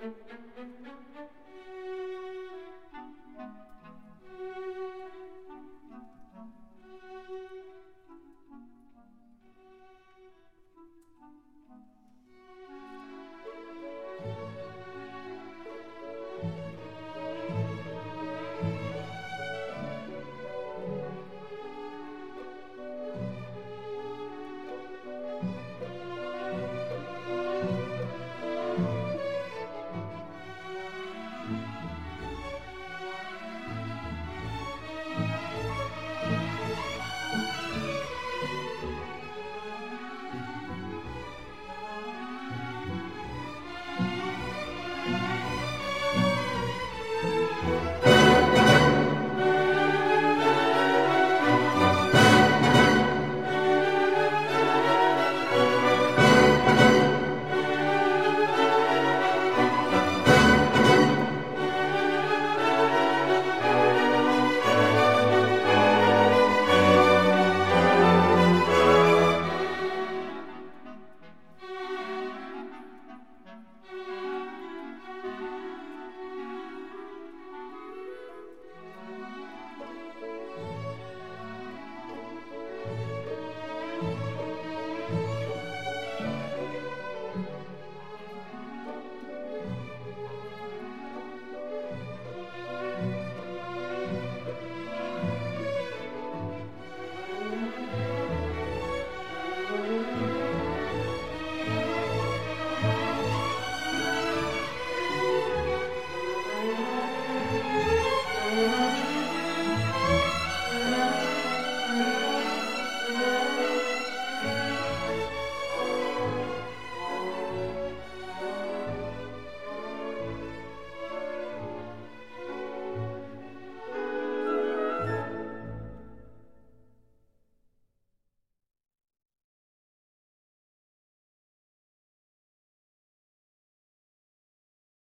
and